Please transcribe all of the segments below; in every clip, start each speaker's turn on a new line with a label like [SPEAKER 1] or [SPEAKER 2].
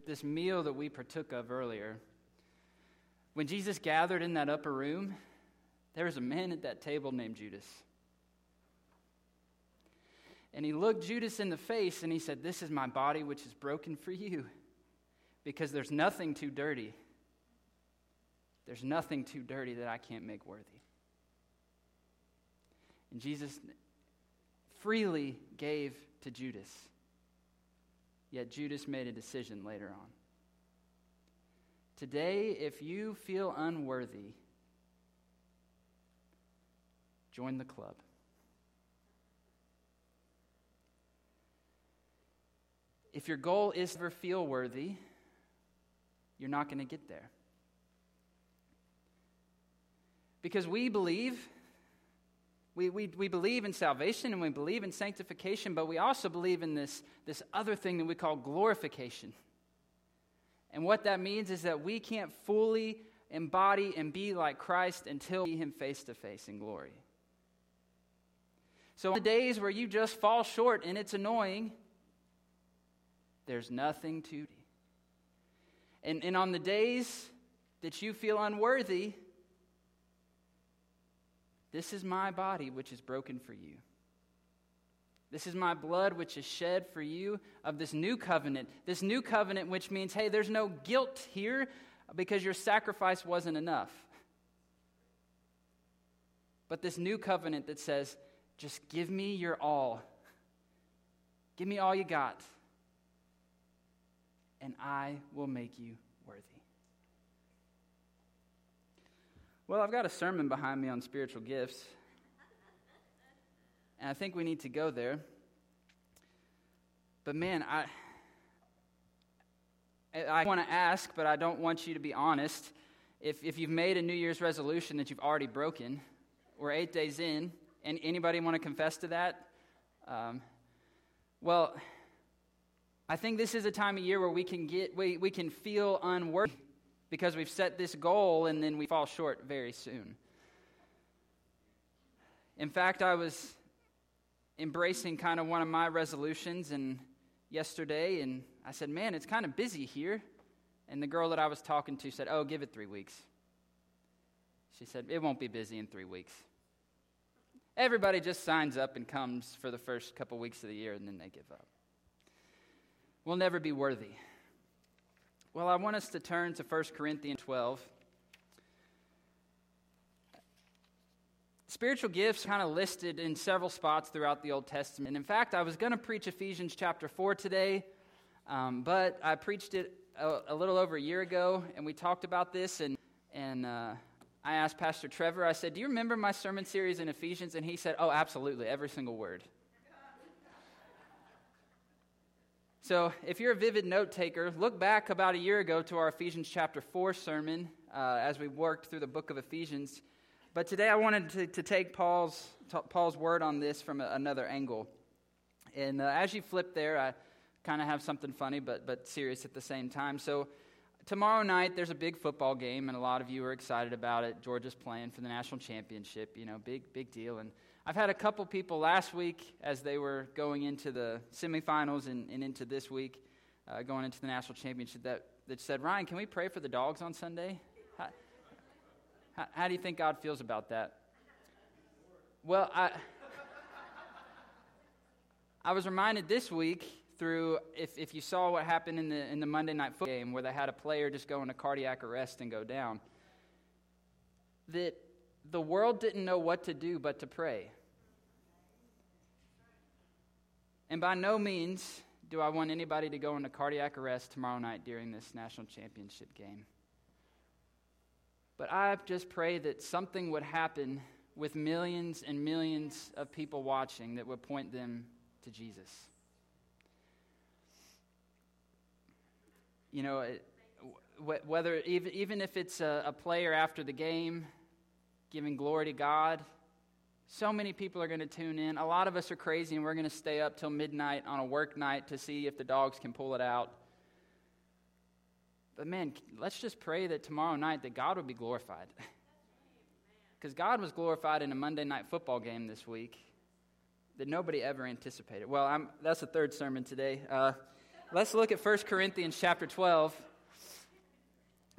[SPEAKER 1] that this meal that we partook of earlier, when Jesus gathered in that upper room, there was a man at that table named Judas. And he looked Judas in the face and he said, This is my body, which is broken for you, because there's nothing too dirty. There's nothing too dirty that I can't make worthy. And Jesus freely gave to Judas. Yet Judas made a decision later on. Today, if you feel unworthy, join the club. If your goal is to ever feel worthy, you're not going to get there. Because we believe, we, we, we believe in salvation and we believe in sanctification, but we also believe in this, this other thing that we call glorification. And what that means is that we can't fully embody and be like Christ until we see him face to face in glory. So, on the days where you just fall short and it's annoying, there's nothing to. do. And, and on the days that you feel unworthy, this is my body which is broken for you. This is my blood which is shed for you of this new covenant. This new covenant, which means, hey, there's no guilt here because your sacrifice wasn't enough. But this new covenant that says, just give me your all. Give me all you got and I will make you worthy. Well, I've got a sermon behind me on spiritual gifts, and I think we need to go there. But man, I. I want to ask, but I don't want you to be honest. If, if you've made a New Year's resolution that you've already broken, we're eight days in, and anybody want to confess to that? Um, well, I think this is a time of year where we can get we, we can feel unworthy because we've set this goal and then we fall short very soon. In fact, I was embracing kind of one of my resolutions and yesterday and I said, "Man, it's kind of busy here." And the girl that I was talking to said, "Oh, give it 3 weeks." She said, "It won't be busy in 3 weeks." Everybody just signs up and comes for the first couple weeks of the year and then they give up We'll never be worthy. Well, I want us to turn to 1 Corinthians 12. Spiritual gifts kind of listed in several spots throughout the Old Testament. In fact, I was going to preach Ephesians chapter 4 today, um, but I preached it a, a, little over a year ago, and we talked about this, and, and uh, I asked Pastor Trevor, I said, Do you remember my sermon series in Ephesians? And he said, Oh, absolutely, every single word. So, if you're a vivid note taker, look back about a year ago to our Ephesians chapter 4 sermon uh, as we worked through the book of Ephesians. But today I wanted to, to take Paul's, Paul's word on this from a, another angle. And uh, as you flip there, I kind of have something funny but, but serious at the same time. So, tomorrow night there's a big football game, and a lot of you are excited about it. Georgia's playing for the national championship, you know, big, big deal. And I've had a couple people last week as they were going into the semifinals and, and into this week, uh, going into the national championship, that, that said, Ryan, can we pray for the dogs on Sunday? How, how, do you think God feels about that? Well, I, I was reminded this week through if, if you saw what happened in the, in the Monday night football game where they had a player just go into cardiac arrest and go down, that the world didn't know what to do but to pray. And by no means do I want anybody to go into cardiac arrest tomorrow night during this national championship game. But I just pray that something would happen with millions and millions of people watching that would point them to Jesus. You know, whether even, even if it's a, a player after the game giving glory to God. So many people are going to tune in. A lot of us are crazy and we're going to stay up till midnight on a work night to see if the dogs can pull it out. But man, let's just pray that tomorrow night that God would be glorified. Because God was glorified in a Monday night football game this week that nobody ever anticipated. Well, I'm, that's the third sermon today. Uh, Let's look at 1 Corinthians chapter 12.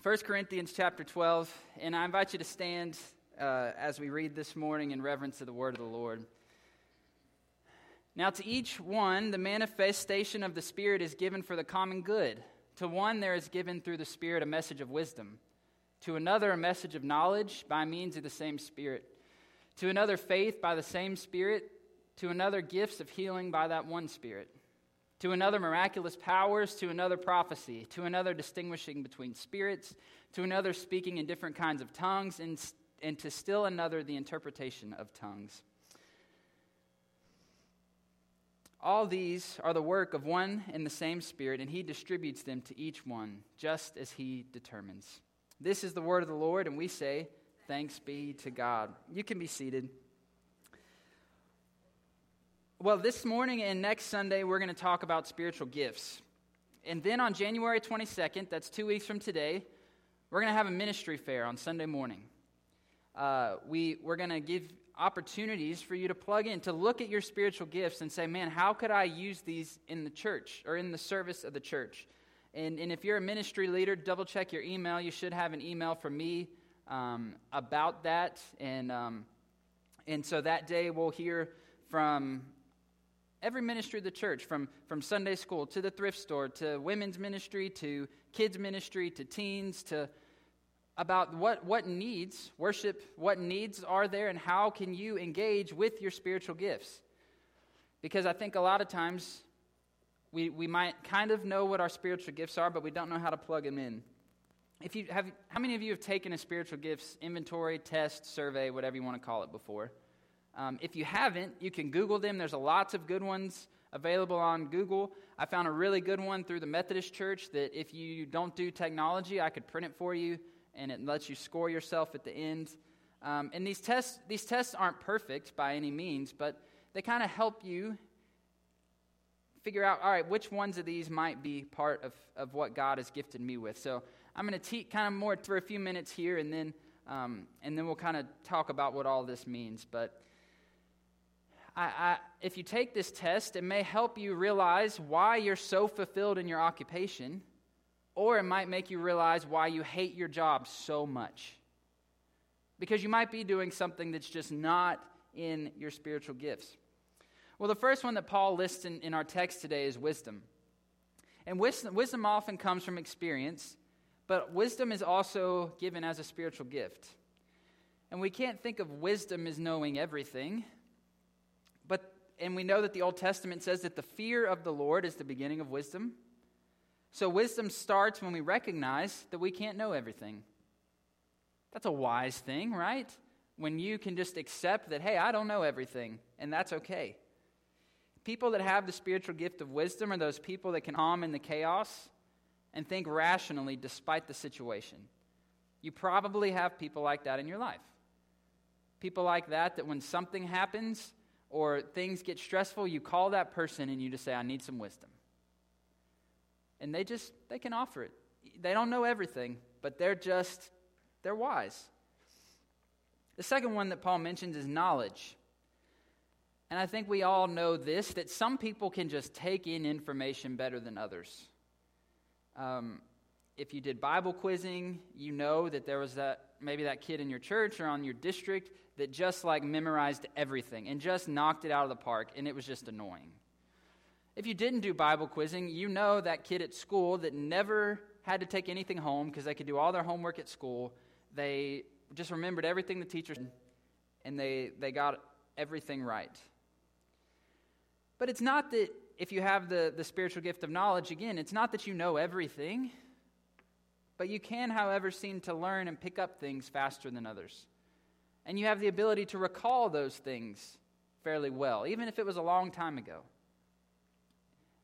[SPEAKER 1] 1 Corinthians chapter 12, and I invite you to stand uh, as we read this morning in reverence of the word of the Lord. Now, to each one, the manifestation of the Spirit is given for the common good. To one, there is given through the Spirit a message of wisdom. To another, a message of knowledge by means of the same Spirit. To another, faith by the same Spirit. To another, gifts of healing by that one Spirit to another miraculous powers, to another prophecy, to another distinguishing between spirits, to another speaking in different kinds of tongues, and, and to still another the interpretation of tongues. All these are the work of one and the same Spirit, and He distributes them to each one, just as He determines. This is the word of the Lord, and we say, Thanks be to God. You can be seated. Well, this morning and next Sunday, we're going to talk about spiritual gifts. And then on January 22nd, that's two weeks from today, we're going to have a ministry fair on Sunday morning. Uh, we, we're going to give opportunities for you to plug in, to look at your spiritual gifts and say, man, how could I use these in the church or in the service of the church? And, and if you're a ministry leader, double check your email. You should have an email from me um, about that. And, um, and so that day we'll hear from every ministry of the church, from, from Sunday school to the thrift store to women's ministry to kids' ministry to teens to about what, what needs, worship, what needs are there, and how can you engage with your spiritual gifts. Because I think a lot of times we, we might kind of know what our spiritual gifts are, but we don't know how to plug them in. If you have, how many of you have taken a spiritual gifts inventory, test, survey, whatever you want to call it before? Um, if you haven't, you can Google them. There's lots of good ones available on Google. I found a really good one through the Methodist Church that if you don't do technology, I could print it for you and it lets you score yourself at the end. Um, and these tests, these tests aren't perfect by any means, but they kind of help you figure out, all right, which ones of these might be part of, of what God has gifted me with. So I'm going to teach kind of more for a few minutes here, and then, um, and then we'll kind of talk about what all this means. But I, I, if you take this test, it may help you realize why you're so fulfilled in your occupation, or it might make you realize why you hate your job so much. Because you might be doing something that's just not in your spiritual gifts. Well, the first one that Paul lists in, in our text today is wisdom. And wisdom, wisdom often comes from experience, but wisdom is also given as a spiritual gift. And we can't think of wisdom as knowing everything But and we know that the Old Testament says that the fear of the Lord is the beginning of wisdom. So wisdom starts when we recognize that we can't know everything. That's a wise thing, right? When you can just accept that, hey, I don't know everything, and that's okay. People that have the spiritual gift of wisdom are those people that can calm in the chaos and think rationally despite the situation. You probably have people like that in your life. People like that, that when something happens, or things get stressful, you call that person and you just say, I need some wisdom. And they just, they can offer it. They don't know everything, but they're just, they're wise. The second one that Paul mentions is knowledge. And I think we all know this that some people can just take in information better than others. Um, if you did Bible quizzing, you know that there was that maybe that kid in your church or on your district that just like memorized everything and just knocked it out of the park, and it was just annoying. If you didn't do Bible quizzing, you know that kid at school that never had to take anything home because they could do all their homework at school. They just remembered everything the teacher said, and they, they got everything right. But it's not that if you have the, the spiritual gift of knowledge, again, it's not that you know everything, but you can, however, seem to learn and pick up things faster than others and you have the ability to recall those things fairly well, even if it was a long time ago.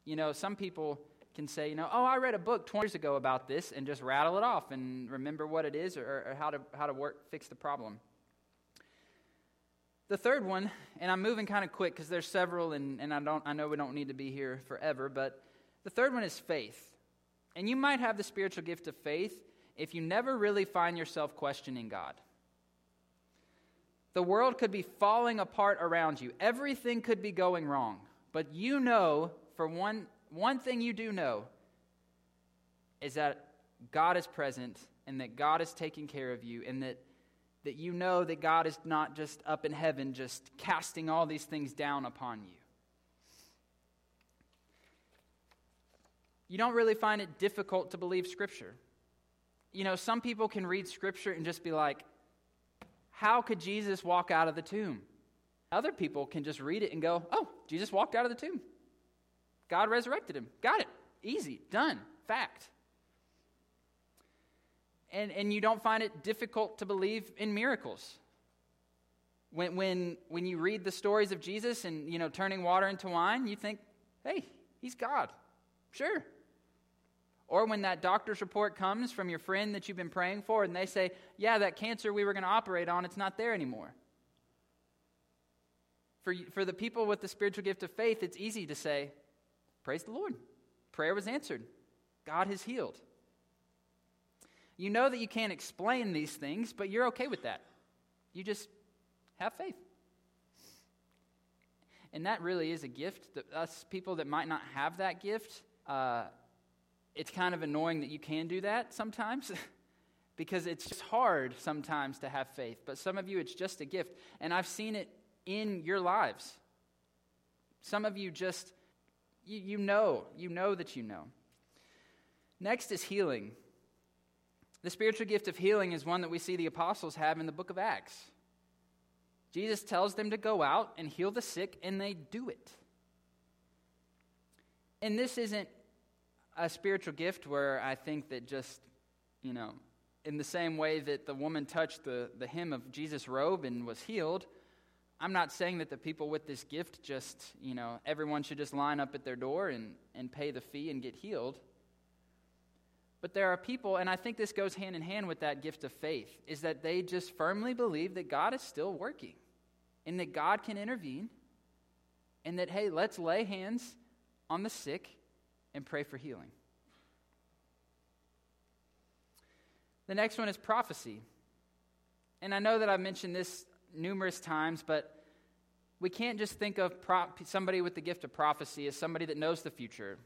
[SPEAKER 1] You know, some people can say, you know, oh, I read a book 20 years ago about this and just rattle it off and remember what it is or, or how to, how to work, fix the problem. The third one, and I'm moving kind of quick because there's several, and, and I, don't, I know we don't need to be here forever, but the third one is faith. And you might have the spiritual gift of faith if you never really find yourself questioning God. The world could be falling apart around you. Everything could be going wrong. But you know, for one, one thing you do know is that God is present and that God is taking care of you and that, that you know that God is not just up in heaven, just casting all these things down upon you. You don't really find it difficult to believe Scripture. You know, some people can read Scripture and just be like, how could Jesus walk out of the tomb? Other people can just read it and go, oh, Jesus walked out of the tomb. God resurrected him. Got it. Easy. Done. Fact. And, and you don't find it difficult to believe in miracles. When, when, when you read the stories of Jesus and, you know, turning water into wine, you think, hey, he's God. Sure. Or when that doctor's report comes from your friend that you've been praying for and they say, yeah, that cancer we were going to operate on, it's not there anymore. For, for the people with the spiritual gift of faith, it's easy to say, Praise the Lord. Prayer was answered. God has healed. You know that you can't explain these things, but you're okay with that. You just have faith. And that really is a gift. That us people that might not have that gift, uh, it's kind of annoying that you can do that sometimes because it's just hard sometimes to have faith. But some of you, it's just a gift. And I've seen it in your lives. Some of you just you, you know, you know that you know. Next is healing. The spiritual gift of healing is one that we see the apostles have in the book of Acts. Jesus tells them to go out and heal the sick, and they do it. And this isn't a spiritual gift where I think that just, you know, in the same way that the woman touched the, the hem of Jesus' robe and was healed, I'm not saying that the people with this gift just, you know, everyone should just line up at their door and, and pay the fee and get healed. But there are people, and I think this goes hand in hand with that gift of faith, is that they just firmly believe that God is still working and that God can intervene and that, hey, let's lay hands on the sick and pray for healing. The next one is prophecy. And I know that I've mentioned this numerous times, but we can't just think of somebody with the gift of prophecy as somebody that knows the future,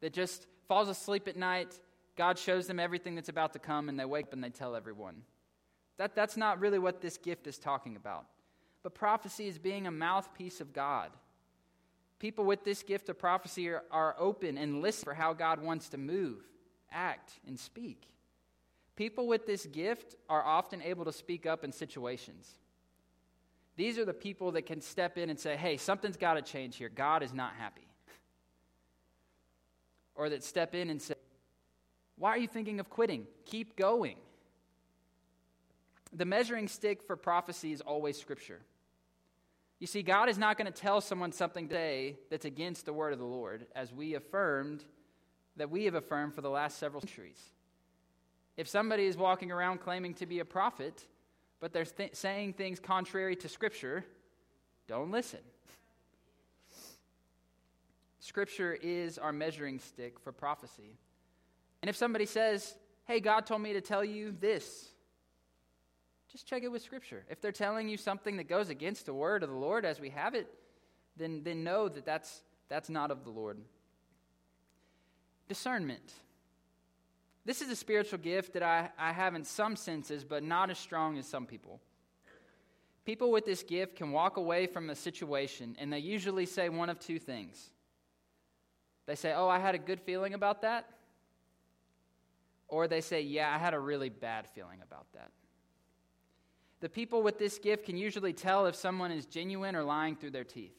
[SPEAKER 1] that just falls asleep at night. God shows them everything that's about to come, and they wake up and they tell everyone. That, that's not really what this gift is talking about. But prophecy is being a mouthpiece of God. People with this gift of prophecy are, are open and listen for how God wants to move, act, and speak. People with this gift are often able to speak up in situations. These are the people that can step in and say, hey, something's got to change here. God is not happy. or that step in and say, why are you thinking of quitting? Keep going. The measuring stick for prophecy is always Scripture. You see, God is not going to tell someone something today that's against the word of the Lord, as we affirmed, that we have affirmed for the last several centuries. If somebody is walking around claiming to be a prophet, but they're th- saying things contrary to Scripture, don't listen. Scripture is our measuring stick for prophecy. And if somebody says, hey, God told me to tell you this, just check it with Scripture. If they're telling you something that goes against the word of the Lord as we have it, then, then know that that's, that's not of the Lord. Discernment. This is a spiritual gift that I, I have in some senses, but not as strong as some people. People with this gift can walk away from a situation and they usually say one of two things. They say, Oh, I had a good feeling about that. Or they say, Yeah, I had a really bad feeling about that. The people with this gift can usually tell if someone is genuine or lying through their teeth.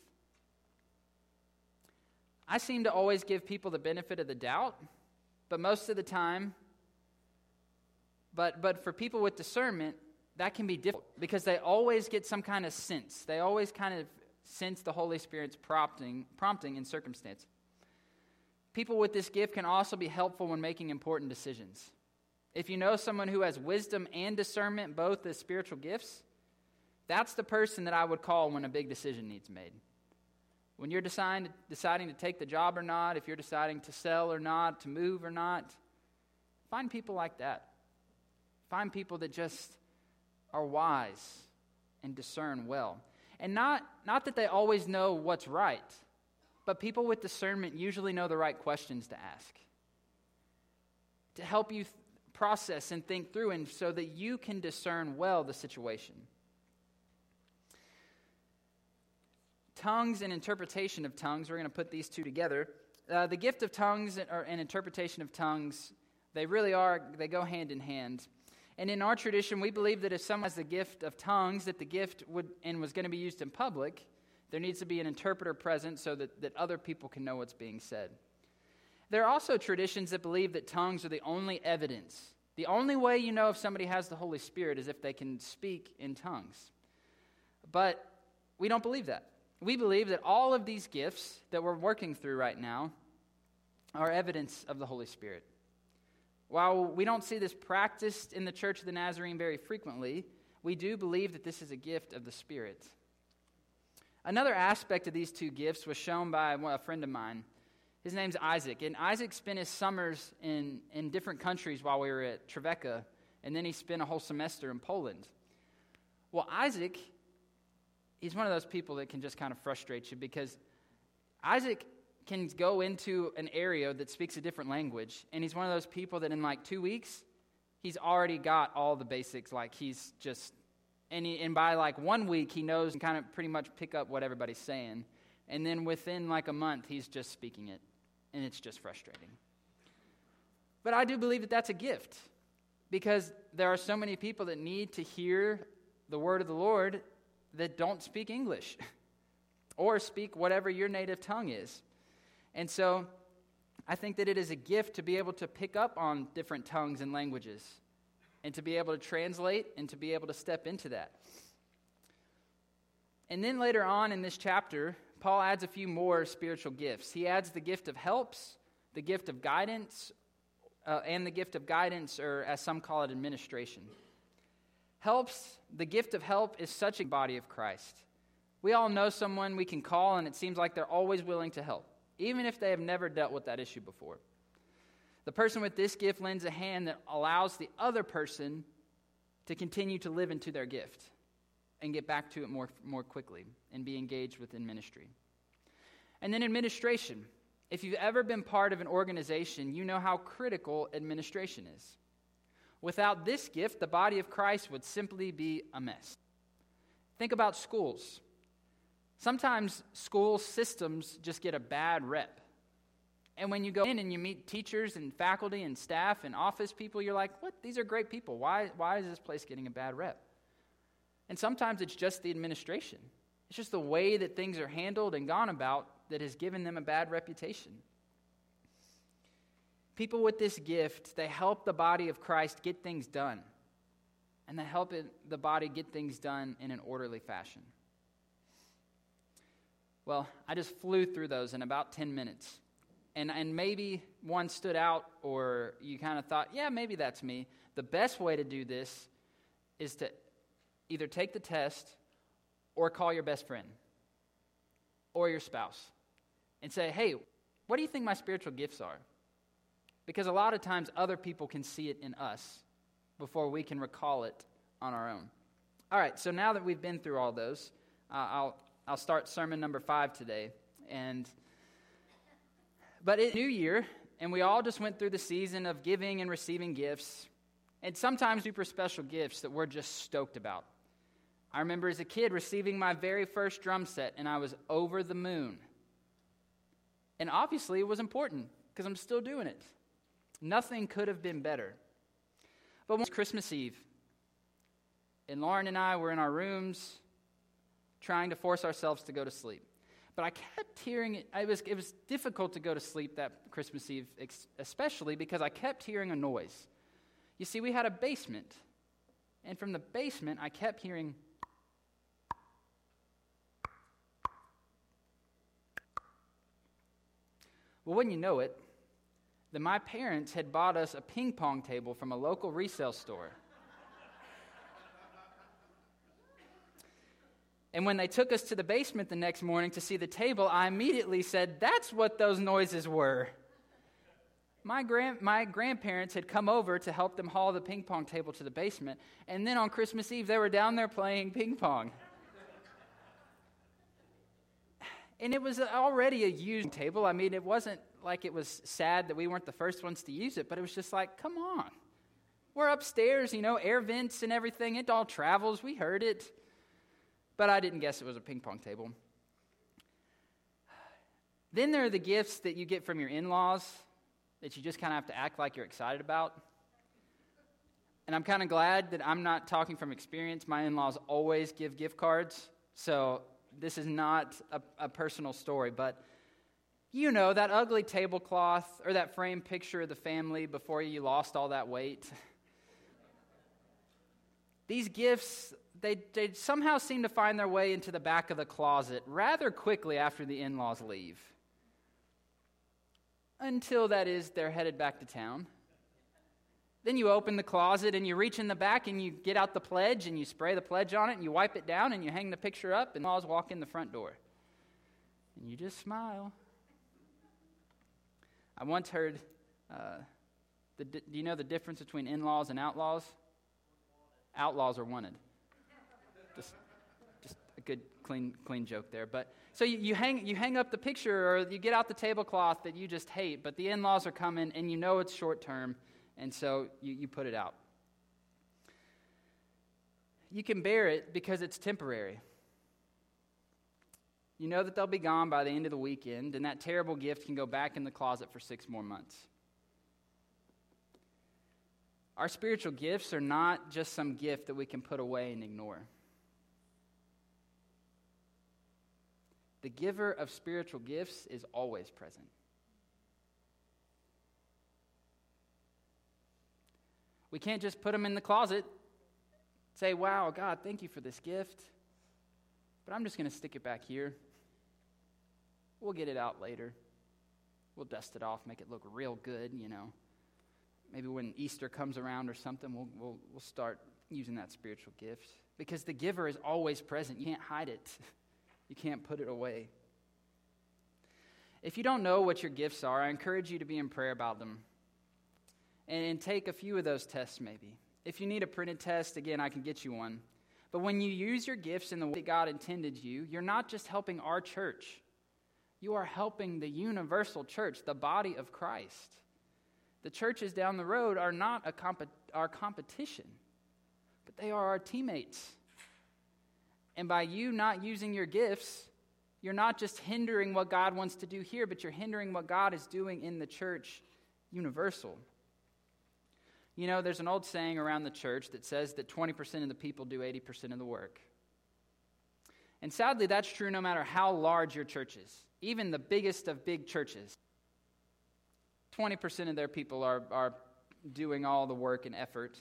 [SPEAKER 1] I seem to always give people the benefit of the doubt but most of the time, but, but for people with discernment, that can be difficult because they always get some kind of sense. They always kind of sense the Holy Spirit's prompting, prompting in circumstance. People with this gift can also be helpful when making important decisions. If you know someone who has wisdom and discernment, both as spiritual gifts, that's the person that I would call when a big decision needs made. When you're deciding, deciding to take the job or not, if you're deciding to sell or not, to move or not, find people like that. Find people that just are wise and discern well. And not, not that they always know what's right, But people with discernment usually know the right questions to ask to help you th- process and think through, and so that you can discern well the situation. Tongues and interpretation of tongues, we're going to put these two together. Uh, the gift of tongues and, or, and interpretation of tongues, they really are, they go hand in hand. And in our tradition, we believe that if someone has the gift of tongues, that the gift would and was going to be used in public, there needs to be an interpreter present so that, that other people can know what's being said. There are also traditions that believe that tongues are the only evidence. The only way you know if somebody has the Holy Spirit is if they can speak in tongues. But we don't believe that. We believe that all of these gifts that we're working through right now are evidence of the Holy Spirit. While we don't see this practiced in the Church of the Nazarene very frequently, we do believe that this is a gift of the Spirit. Another aspect of these two gifts was shown by a friend of mine. His name's Isaac. And Isaac spent his summers in, in different countries while we were at Trevecca, and then he spent a whole semester in Poland. Well, Isaac, he's one of those people that can just kind of frustrate you because Isaac can go into an area that speaks a different language, and he's one of those people that in like two weeks, he's already got all the basics. Like he's just, and, he, and by like one week, he knows and kind of pretty much pick up what everybody's saying. And then within like a month, he's just speaking it and it's just frustrating. But I do believe that that's a gift because there are so many people that need to hear the word of the Lord that don't speak English or speak whatever your native tongue is. And so I think that it is a gift to be able to pick up on different tongues and languages and to be able to translate and to be able to step into that. And then later on in this chapter, Paul adds a few more spiritual gifts. He adds the gift of helps, the gift of guidance, uh, and the gift of guidance, or as some call it, administration. Helps, the gift of help is such a body of Christ. We all know someone we can call, and it seems like they're always willing to help, even if they have never dealt with that issue before. The person with this gift lends a hand that allows the other person to continue to live into their gift and get back to it more, more quickly and be engaged within ministry. And then administration. If you've ever been part of an organization, you know how critical administration is. Without this gift, the body of Christ would simply be a mess. Think about schools. Sometimes school systems just get a bad rep. And when you go in and you meet teachers and faculty and staff and office people, you're like, what? These are great people. Why, why is this place getting a bad rep? And sometimes it's just the administration, it's just the way that things are handled and gone about that has given them a bad reputation. People with this gift, they help the body of Christ get things done. And they help it, the body get things done in an orderly fashion. Well, I just flew through those in about 10 minutes. And, and maybe one stood out, or you kind of thought, yeah, maybe that's me. The best way to do this is to either take the test or call your best friend or your spouse and say, hey, what do you think my spiritual gifts are? Because a lot of times other people can see it in us before we can recall it on our own. All right, so now that we've been through all those, uh, I'll, I'll start sermon number five today. And but it's New Year, and we all just went through the season of giving and receiving gifts, and sometimes super special gifts that we're just stoked about. I remember as a kid receiving my very first drum set, and I was over the moon. And obviously, it was important because I'm still doing it. Nothing could have been better. But it was Christmas Eve, and Lauren and I were in our rooms trying to force ourselves to go to sleep. But I kept hearing it. Was, it was difficult to go to sleep that Christmas Eve, especially because I kept hearing a noise. You see, we had a basement. And from the basement, I kept hearing Well, wouldn't you know it, that my parents had bought us a ping pong table from a local resale store. And when they took us to the basement the next morning to see the table, I immediately said, That's what those noises were. My, grand, my grandparents had come over to help them haul the ping pong table to the basement. And then on Christmas Eve, they were down there playing ping pong. And it was already a used table. I mean, it wasn't like it was sad that we weren't the first ones to use it, but it was just like, come on. We're upstairs, you know, air vents and everything. It all travels. We heard it. But I didn't guess it was a ping pong table. Then there are the gifts that you get from your in laws that you just kind of have to act like you're excited about. And I'm kind of glad that I'm not talking from experience. My in laws always give gift cards. So this is not a, a, personal story, but you know that ugly tablecloth or that framed picture of the family before you lost all that weight. These gifts, they, they somehow seem to find their way into the back of the closet rather quickly after the in laws leave. Until that is, they're headed back to town. Then you open the closet and you reach in the back and you get out the pledge and you spray the pledge on it and you wipe it down and you hang the picture up and laws walk in the front door. And you just smile. I once heard, uh, the, do you know the difference between in laws and outlaws? Outlaws are wanted. Just, just a good, clean, clean joke there. But so you, you, hang, you hang up the picture or you get out the tablecloth that you just hate, but the in laws are coming and you know it's short term and so you, you put it out. You can bear it because it's temporary. You know that they'll be gone by the end of the weekend, and that terrible gift can go back in the closet for six more months. Our spiritual gifts are not just some gift that we can put away and ignore. The giver of spiritual gifts is always present. We can't just put them in the closet, say, wow, God, thank you for this gift, but I'm just going to stick it back here. We'll get it out later. We'll dust it off, make it look real good, you know. Maybe when Easter comes around or something, we'll, we'll, we'll start using that spiritual gift. Because the giver is always present. You can't hide it, you can't put it away. If you don't know what your gifts are, I encourage you to be in prayer about them and, take a few of those tests maybe. If you need a printed test, again, I can get you one. But when you use your gifts in the way that God intended you, you're not just helping our church, you are helping the universal church, the body of Christ. The churches down the road are not a comp- our competition, but they are our teammates. And by you not using your gifts, you're not just hindering what God wants to do here, but you're hindering what God is doing in the church universal. You know, there's an old saying around the church that says that 20% of the people do 80% of the work. And sadly, that's true no matter how large your church is, even the biggest of big churches. 20% of their people are, are doing all the work and effort.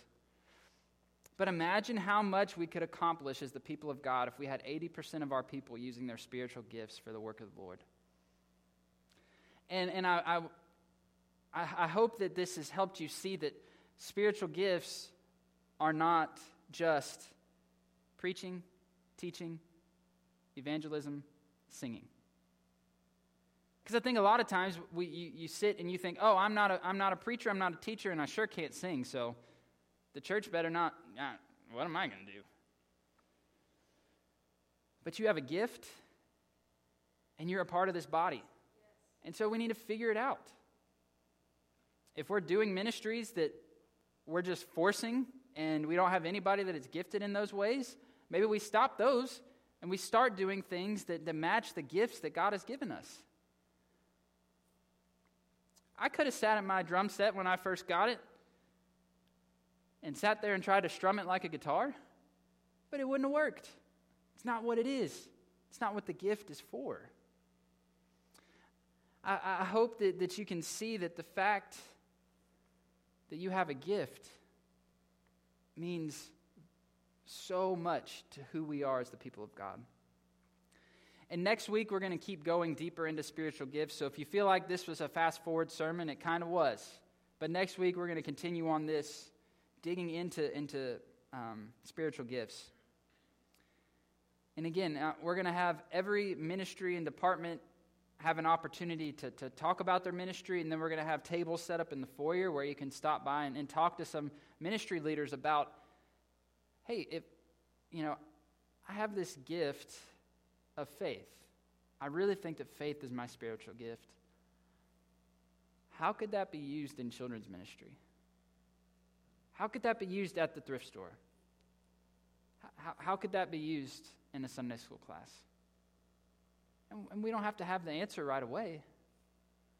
[SPEAKER 1] But imagine how much we could accomplish as the people of God if we had 80% of our people using their spiritual gifts for the work of the Lord. And, and I, I, I hope that this has helped you see that Spiritual gifts are not just preaching, teaching, evangelism, singing. Because I think a lot of times we, you, you sit and you think, oh, I'm not, a, I'm not a preacher, I'm not a teacher, and I sure can't sing, so the church better not, uh, what am I going to do? But you have a gift, and you're a part of this body. And so we need to figure it out. If we're doing ministries that we're just forcing and we don't have anybody that is gifted in those ways, maybe we stop those and we start doing things that, that match the gifts that God has given us. I could have sat at my drum set when I first got it and sat there and tried to strum it like a guitar, but it wouldn't have worked. It's not what it is, it's not what the gift is for. I, I hope that, that you can see that the fact that you have a gift means so much to who we are as the people of God. And next week, we're going to keep going deeper into spiritual gifts. So if you feel like this was a fast forward sermon, it kind of was. But next week, we're going to continue on this, digging into, into um, spiritual gifts. And again, uh, we're going to have every ministry and department have an opportunity to, to talk about their ministry, and then we're going to have tables set up in the foyer where you can stop by and, and talk to some ministry leaders about hey, if, you know, I have this gift of faith. I really think that faith is my spiritual gift. How could that be used in children's ministry? How could that be used at the thrift store? How, how could that be used in a Sunday school class? And, and we don't have to have the answer right away,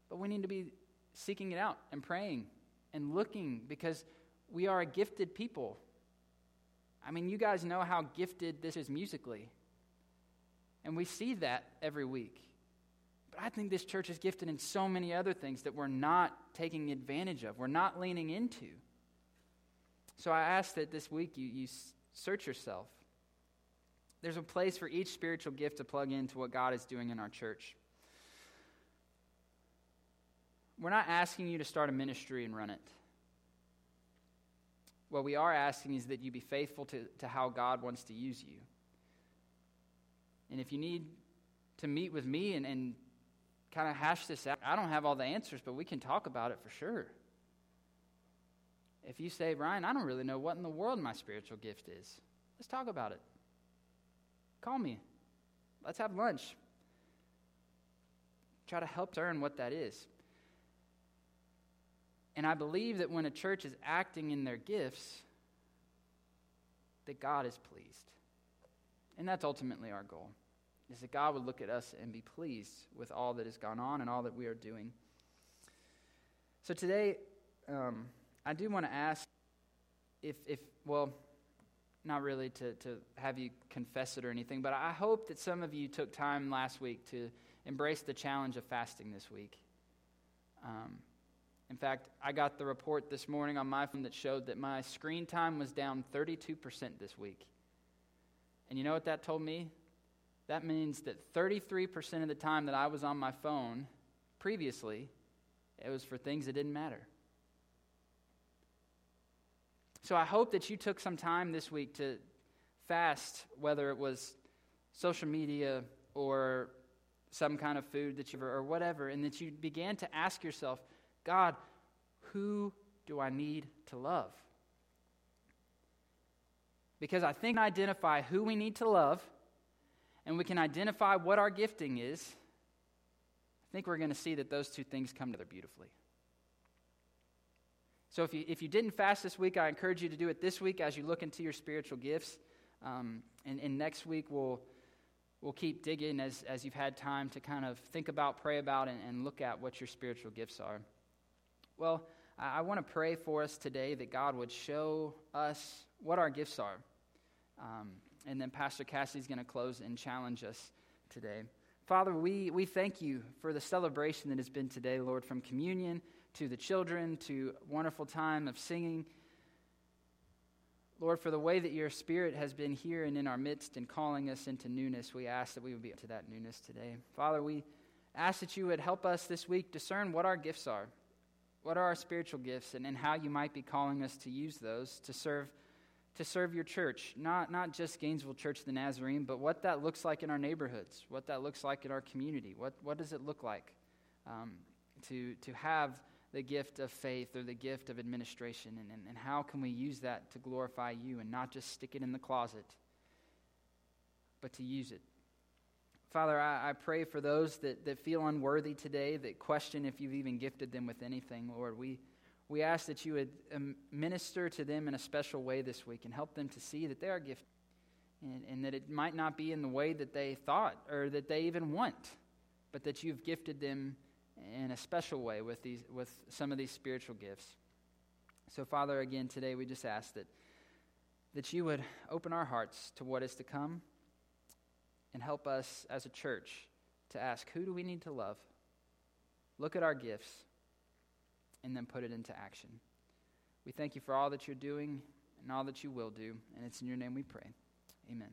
[SPEAKER 1] but we need to be seeking it out and praying and looking because we are a gifted people. I mean, you guys know how gifted this is musically. And we see that every week. But I think this church is gifted in so many other things that we're not taking advantage of, we're not leaning into. So I ask that this week you, you search yourself. There's a place for each spiritual gift to plug into what God is doing in our church. We're not asking you to start a ministry and run it. What we are asking is that you be faithful to, to how God wants to use you. And if you need to meet with me and, and kind of hash this out, I don't have all the answers, but we can talk about it for sure. If you say, Ryan, I don't really know what in the world my spiritual gift is, let's talk about it. Call me. Let's have lunch. Try to help learn what that is. And I believe that when a church is acting in their gifts, that God is pleased. And that's ultimately our goal, is that God would look at us and be pleased with all that has gone on and all that we are doing. So today, um, I do want to ask if, if well, not really to, to have you confess it or anything, but I hope that some of you took time last week to embrace the challenge of fasting this week. Um, in fact, I got the report this morning on my phone that showed that my screen time was down 32% this week. And you know what that told me? That means that 33% of the time that I was on my phone previously, it was for things that didn't matter. So I hope that you took some time this week to fast, whether it was social media or some kind of food that you or whatever, and that you began to ask yourself, God, who do I need to love? Because I think identify who we need to love and we can identify what our gifting is. I think we're going to see that those two things come together beautifully. So if you, if you didn't fast this week, I encourage you to do it this week as you look into your spiritual gifts. Um, and, and next week, we'll, we'll keep digging as, as you've had time to kind of think about, pray about, and, and look at what your spiritual gifts are. Well, I, I want to pray for us today that God would show us what our gifts are. Um, and then Pastor Cassidy's going to close and challenge us today. Father, we, we thank you for the celebration that has been today, Lord, from communion to the children to wonderful time of singing. Lord, for the way that your Spirit has been here and in our midst and calling us into newness, we ask that we would be up to that newness today. Father, we ask that you would help us this week discern what our gifts are. What are our spiritual gifts and, and how you might be calling us to use those to serve to serve your church, not, not just Gainesville Church the Nazarene, but what that looks like in our neighborhoods, what that looks like in our community. What, what does it look like um, to, to have the gift of faith or the gift of administration? And, and, and how can we use that to glorify you and not just stick it in the closet, but to use it Father, I, I, pray for those that, that feel unworthy today, that question if you've even gifted them with anything, Lord. We, we ask that you would um, minister to them in a special way this week and help them to see that they are gifted and, and that it might not be in the way that they thought or that they even want, but that you've gifted them in a special way with, these, with some of these spiritual gifts. So, Father, again, today we just ask that, that you would open our hearts to what is to come and help us as a church to ask who do we need to love? Look at our gifts and then put it into action. We thank you for all that you're doing and all that you will do. And it's in your name we pray. Amen.